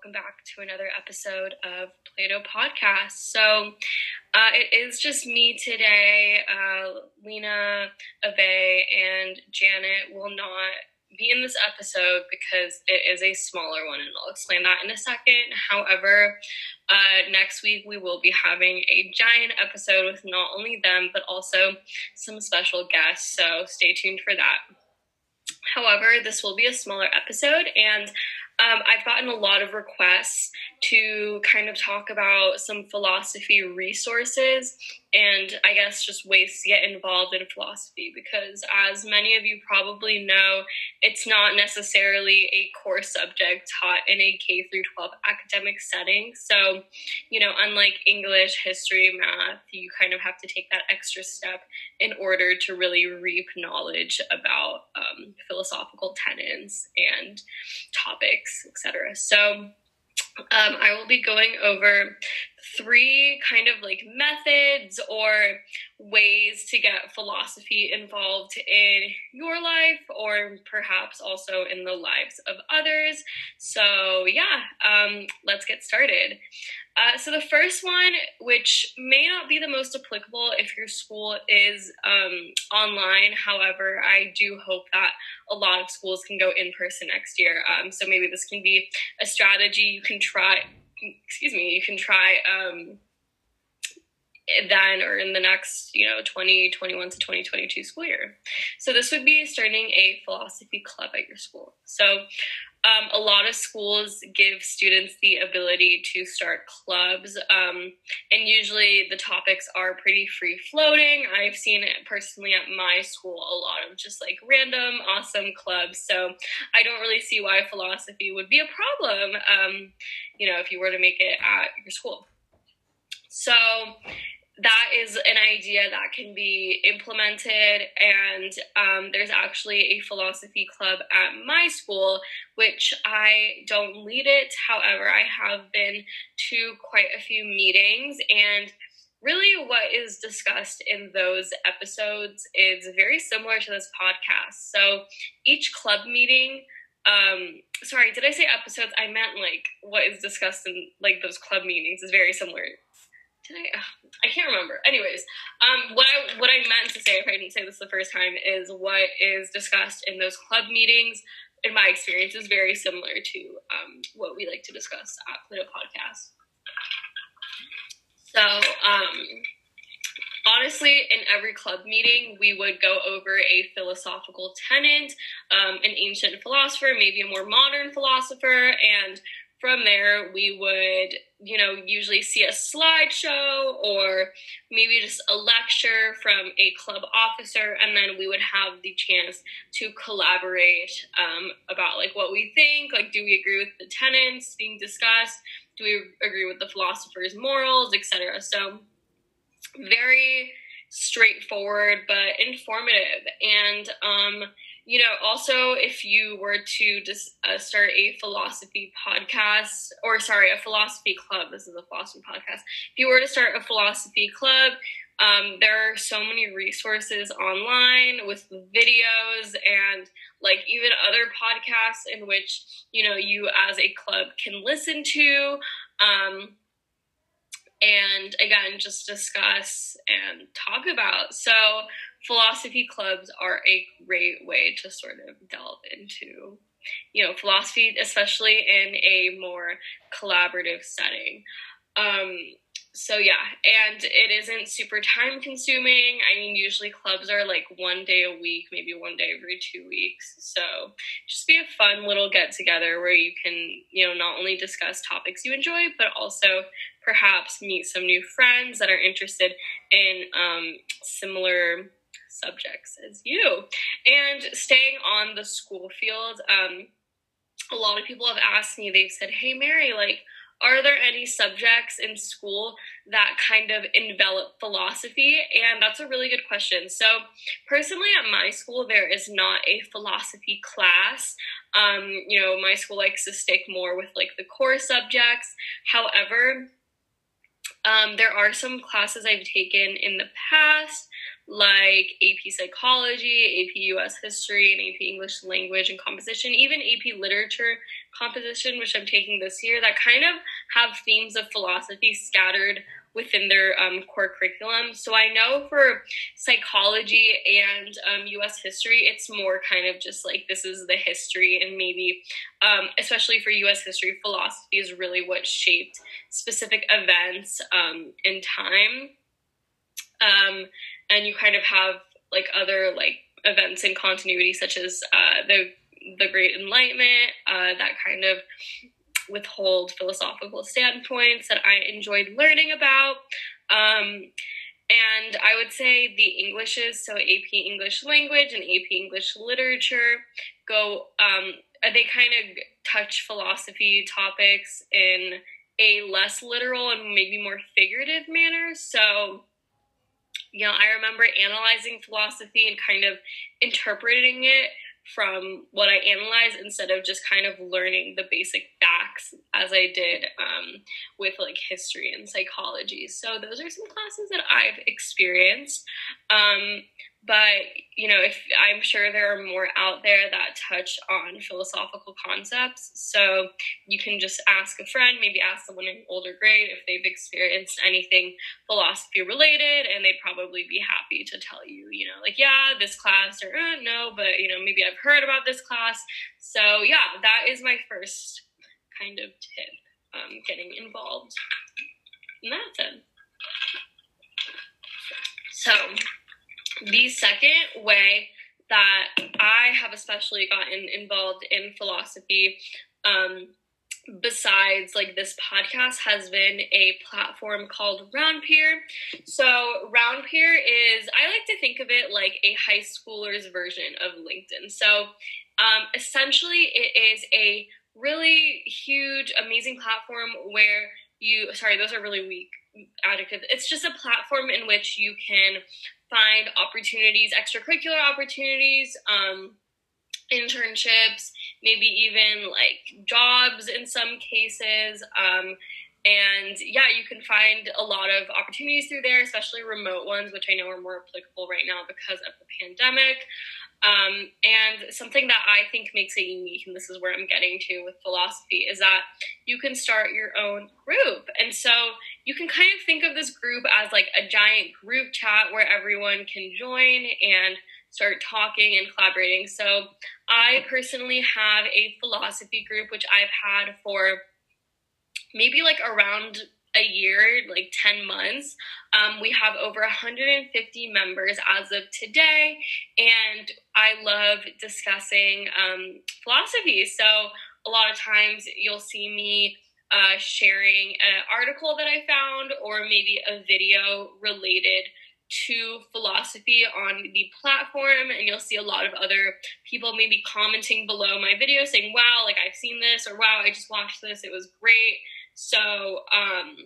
welcome back to another episode of Plato Podcast. So, uh, it is just me today. Uh, Lena, Ave, and Janet will not be in this episode because it is a smaller one, and I'll explain that in a second. However, uh, next week we will be having a giant episode with not only them, but also some special guests. So, stay tuned for that. However, this will be a smaller episode, and um, I've gotten a lot of requests to kind of talk about some philosophy resources and I guess just ways to get involved in philosophy because, as many of you probably know, it's not necessarily a core subject taught in a K through 12 academic setting. So, you know, unlike English, history, math, you kind of have to take that extra step in order to really reap knowledge about um, philosophical tenets and topics, etc. So, um, I will be going over three kind of like methods or ways to get philosophy involved in your life or perhaps also in the lives of others. So, yeah, um, let's get started. Uh, so, the first one, which may not be the most applicable if your school is um, online, however, I do hope that a lot of schools can go in person next year. Um, so, maybe this can be a strategy you can try. Excuse me, you can try um, then or in the next, you know, 2021 to 2022 school year. So this would be starting a philosophy club at your school. So um, a lot of schools give students the ability to start clubs, um, and usually the topics are pretty free floating. I've seen it personally at my school a lot of just like random, awesome clubs. So I don't really see why philosophy would be a problem, um, you know, if you were to make it at your school. So that is an idea that can be implemented. And um, there's actually a philosophy club at my school which i don't lead it. However i have been to quite a few meetings. And really what is discussed in those episodes is very similar to this podcast. So each club meeting um sorry did i say episodes? I meant like what is discussed in like those club meetings is very similar did I? I can't remember. Anyways, um, what I what I meant to say, if I didn't say this the first time, is what is discussed in those club meetings. In my experience, is very similar to um, what we like to discuss at Pluto Podcast. So, um, honestly, in every club meeting, we would go over a philosophical tenet, um, an ancient philosopher, maybe a more modern philosopher, and from there, we would, you know, usually see a slideshow or maybe just a lecture from a club officer, and then we would have the chance to collaborate um, about like what we think. Like, do we agree with the tenets being discussed? Do we agree with the philosopher's morals, etc.? So, very straightforward but informative, and um, you know, also if you were to just uh, start a philosophy podcast, or sorry, a philosophy club, this is a philosophy podcast. If you were to start a philosophy club, um, there are so many resources online with videos and like even other podcasts in which you know you as a club can listen to. Um, and again, just discuss and talk about. So, philosophy clubs are a great way to sort of delve into you know philosophy especially in a more collaborative setting. Um, so yeah and it isn't super time consuming i mean usually clubs are like one day a week maybe one day every two weeks. So just be a fun little get together where you can you know not only discuss topics you enjoy but also perhaps meet some new friends that are interested in um, similar subjects as you. And staying on the school field, um, a lot of people have asked me, they've said, Hey, Mary, like, are there any subjects in school that kind of envelop philosophy? And that's a really good question. So, personally, at my school, there is not a philosophy class. Um, you know, my school likes to stick more with like the core subjects. However, um, there are some classes I've taken in the past like AP Psychology, AP US History, and AP English Language and Composition, even AP Literature composition, which I'm taking this year, that kind of have themes of philosophy scattered within their um, core curriculum. So I know for psychology and um, US history, it's more kind of just like this is the history, and maybe, um, especially for US history, philosophy is really what shaped specific events um, in time. And you kind of have like other like events in continuity, such as uh, the the Great Enlightenment, uh, that kind of withhold philosophical standpoints that I enjoyed learning about. Um, and I would say the Englishes, so AP English Language and AP English Literature, go, um, they kind of touch philosophy topics in a less literal and maybe more figurative manner. So, you know, I remember analyzing philosophy and kind of interpreting it from what I analyze instead of just kind of learning the basic facts as I did um, with like history and psychology. So those are some classes that I've experienced. Um, but you know if i'm sure there are more out there that touch on philosophical concepts. So you can just ask a friend maybe ask someone in older grade if they've experienced anything philosophy related and they'd probably be happy to tell you you know like yeah this class or uh, no but you know maybe i've heard about this class. So yeah that is my first kind of tip um, getting involved sense so the second way that I have especially gotten involved in philosophy, um, besides like this podcast, has been a platform called Roundpier. So, Roundpier is, I like to think of it like a high schooler's version of LinkedIn. So, um, essentially, it is a really huge, amazing platform where you, sorry, those are really weak adjectives. It's just a platform in which you can find opportunities, extracurricular opportunities, um, internships, maybe even like jobs in some cases. Um, and yeah, you can find a lot of opportunities through there, especially remote ones, which I know are more applicable right now because of the pandemic. Um, and something that I think makes it unique, and this is where I'm getting to with philosophy, is that you can start your own group. And so you can kind of think of this group as like a giant group chat where everyone can join and start talking and collaborating. So I personally have a philosophy group, which I've had for maybe like around a year, like 10 months. Um, we have over 150 members as of today, and I love discussing um, philosophy. So, a lot of times you'll see me uh, sharing an article that I found or maybe a video related to philosophy on the platform and you'll see a lot of other people maybe commenting below my video saying wow like i've seen this or wow i just watched this it was great so, um,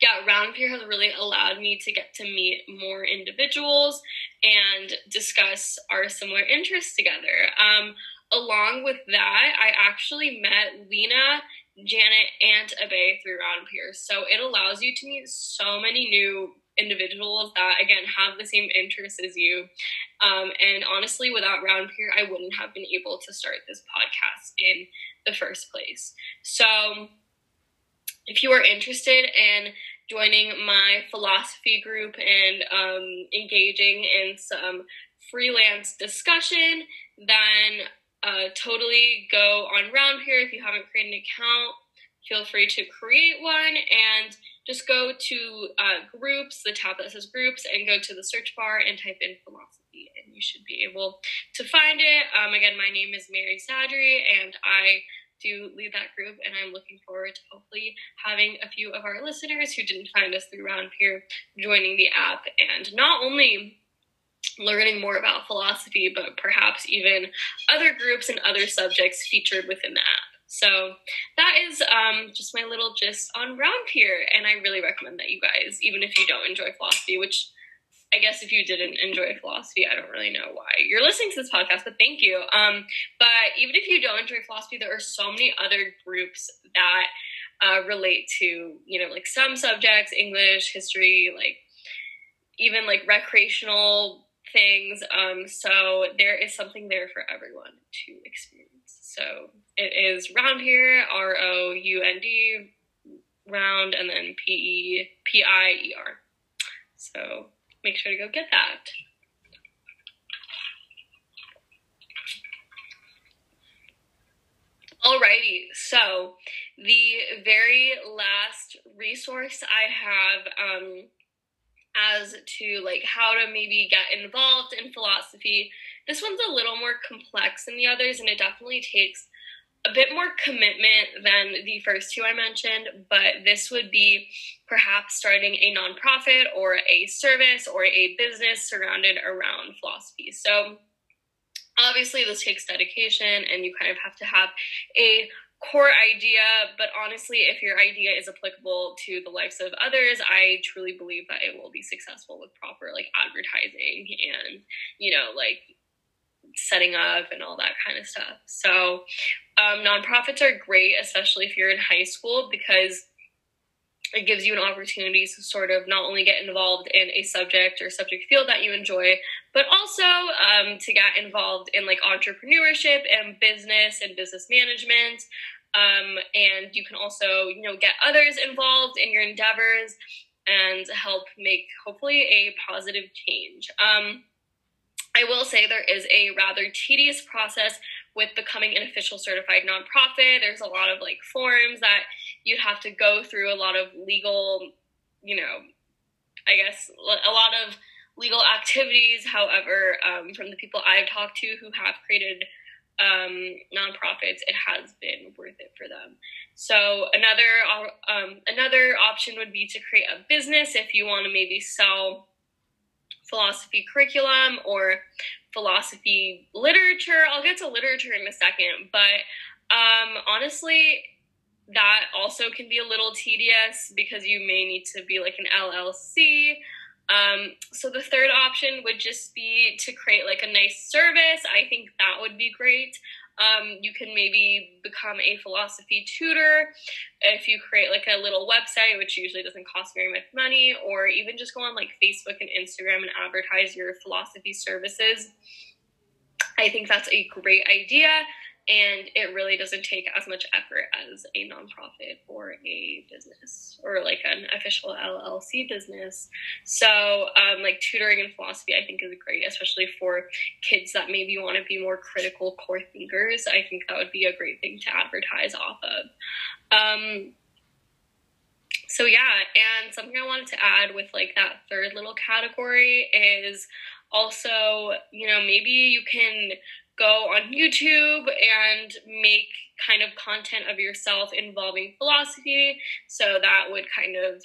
yeah, Roundpier has really allowed me to get to meet more individuals and discuss our similar interests together. Um, along with that, I actually met Lena, Janet, and Abe through Roundpier. So it allows you to meet so many new individuals that again have the same interests as you um, and honestly without Roundpier i wouldn't have been able to start this podcast in the first place so if you are interested in joining my philosophy group and um, engaging in some freelance discussion, then uh, totally go on Roundpier. If you haven't created an account, feel free to create one and just go to uh, groups, the tab that says groups, and go to the search bar and type in philosophy, and you should be able to find it. Um, again, my name is Mary Sadri, and I do lead that group, and I'm looking forward to hopefully having a few of our listeners who didn't find us through Round Roundpier joining the app and not only learning more about philosophy, but perhaps even other groups and other subjects featured within the app. So that is um, just my little gist on Round Roundpier, and I really recommend that you guys, even if you don't enjoy philosophy, which I guess if you didn't enjoy philosophy, I don't really know why you're listening to this podcast, but thank you. Um, but even if you don't enjoy philosophy, there are so many other groups that uh, relate to, you know, like some subjects, English, history, like even like recreational things. Um, so there is something there for everyone to experience. So it is round here, R O U N D, round, and then P E P I E R. So make sure to go get that. Alrighty, so the very last resource I have um, as to like how to maybe get involved in philosophy. This one's a little more complex than the others, and it definitely takes a bit more commitment than the first two I mentioned, but this would be perhaps starting a nonprofit or a service or a business surrounded around philosophy. So obviously this takes dedication and you kind of have to have a core idea but honestly if your idea is applicable to the lives of others i truly believe that it will be successful with proper like advertising and you know like setting up and all that kind of stuff so um, nonprofits are great especially if you're in high school because it gives you an opportunity to sort of not only get involved in a subject or subject field that you enjoy, but also um, to get involved in like entrepreneurship and business and business management. Um, and you can also, you know, get others involved in your endeavors and help make hopefully a positive change. Um, I will say there is a rather tedious process with becoming an official certified nonprofit. There's a lot of like forms that you'd have to go through, a lot of legal, you know, I guess a lot of legal activities. However, um, from the people I've talked to who have created um, nonprofits, it has been worth it for them. So another um, another option would be to create a business if you want to maybe sell philosophy curriculum or philosophy literature. I'll get to literature in a second, but um, honestly, that also can be a little tedious because you may need to be like an LLC. Um, so the third option would just be to create like a nice service. I think that would be great. Um, you can maybe become a philosophy tutor if you create like a little website, which usually doesn't cost very much money, or even just go on like Facebook and Instagram and advertise your philosophy services. I think that's a great idea and it really doesn't take as much effort as a nonprofit or a business or like an official LLC business. So, um, like tutoring in philosophy, I think is great, especially for kids that maybe want to be more critical core thinkers. I think that would be a great thing to advertise off of. Um, so yeah, and something I wanted to add with like that third little category is also, you know, maybe you can go on YouTube and make kind of content of yourself involving philosophy. So that would kind of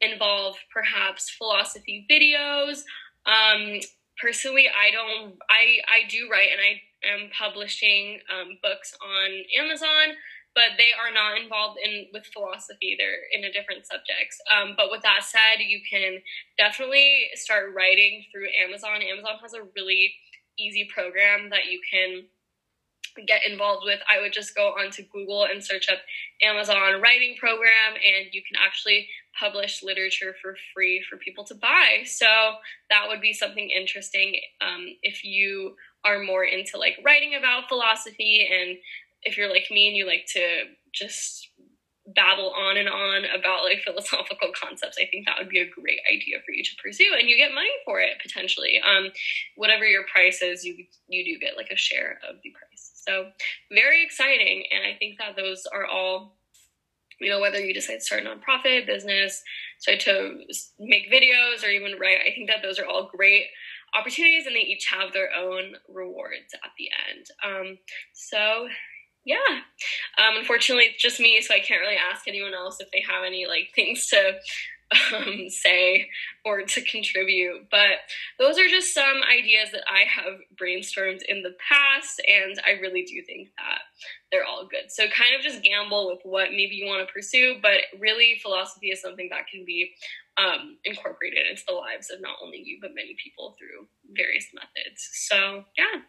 involve perhaps philosophy videos. Um, personally, I don't, I, I do write and I am publishing um, books on Amazon, but they are not involved in with philosophy. They're in a different subjects. Um, but with that said, you can definitely start writing through Amazon. Amazon has a really easy program that you can get involved with, I would just go onto Google and search up Amazon writing program, and you can actually publish literature for free for people to buy. So that would be something interesting um, if you are more into like writing about philosophy, and if you're like me and you like to just babble on and on about like philosophical concepts i think that would be a great idea for you to pursue and you get money for it potentially. Um whatever your price is you you do get like a share of the price. So very exciting and i think that those are all you know whether you decide to start a nonprofit business start to make videos or even write i think that those are all great opportunities and they each have their own rewards at the end. Um so yeah. Um, unfortunately it's just me so i can't really ask anyone else if they have any like things to um, say or to contribute but those are just some ideas that i have brainstormed in the past and i really do think that they're all good. So kind of just gamble with what maybe you want to pursue but really philosophy is something that can be um, incorporated into the lives of not only you but many people through various methods. So yeah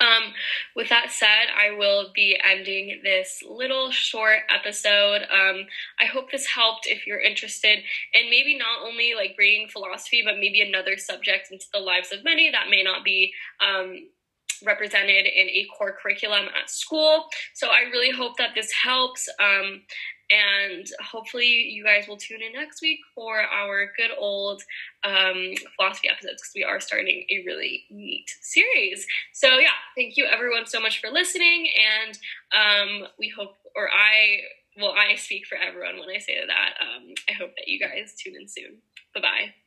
um, with that said, I will be ending this little short episode. Um, I hope this helped if you're interested in maybe not only like bringing philosophy, but maybe another subject into the lives of many that may not be um, represented in a core curriculum at school. So I really hope that this helps. Um, and hopefully, you guys will tune in next week for our good old um, philosophy episodes because we are starting a really neat series. So, yeah, thank you everyone so much for listening. And um, we hope, or I, well, I speak for everyone when I say that. Um, I hope that you guys tune in soon. Bye bye.